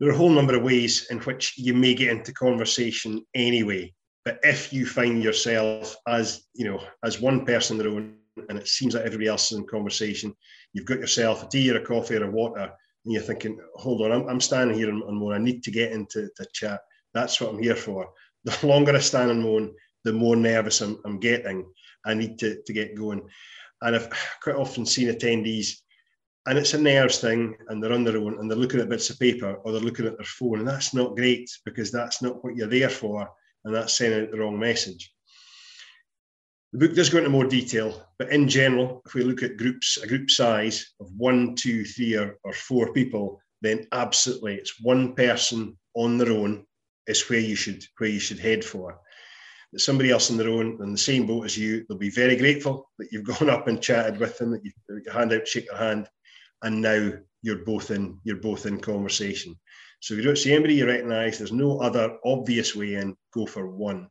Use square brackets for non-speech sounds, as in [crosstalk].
there are a whole number of ways in which you may get into conversation anyway. But if you find yourself as you know, as one person in the room, and it seems like everybody else is in conversation, you've got yourself a tea or a coffee or a water, and you're thinking, "Hold on, I'm, I'm standing here and, more. I need to get into the chat. That's what I'm here for." [laughs] The longer I stand and moan, the more nervous I'm, I'm getting. I need to, to get going. And I've quite often seen attendees and it's a nerves thing and they're on their own and they're looking at bits of paper or they're looking at their phone and that's not great because that's not what you're there for and that's sending out the wrong message. The book does go into more detail but in general if we look at groups a group size of one two three or, or four people then absolutely it's one person on their own is where you should where you should head for. That somebody else on their own in the same boat as you they'll be very grateful that you've [laughs] gone up and chatted with them that you put your hand out shake their hand and now you're both in you're both in conversation. So if you don't see anybody you recognise, there's no other obvious way in. Go for one.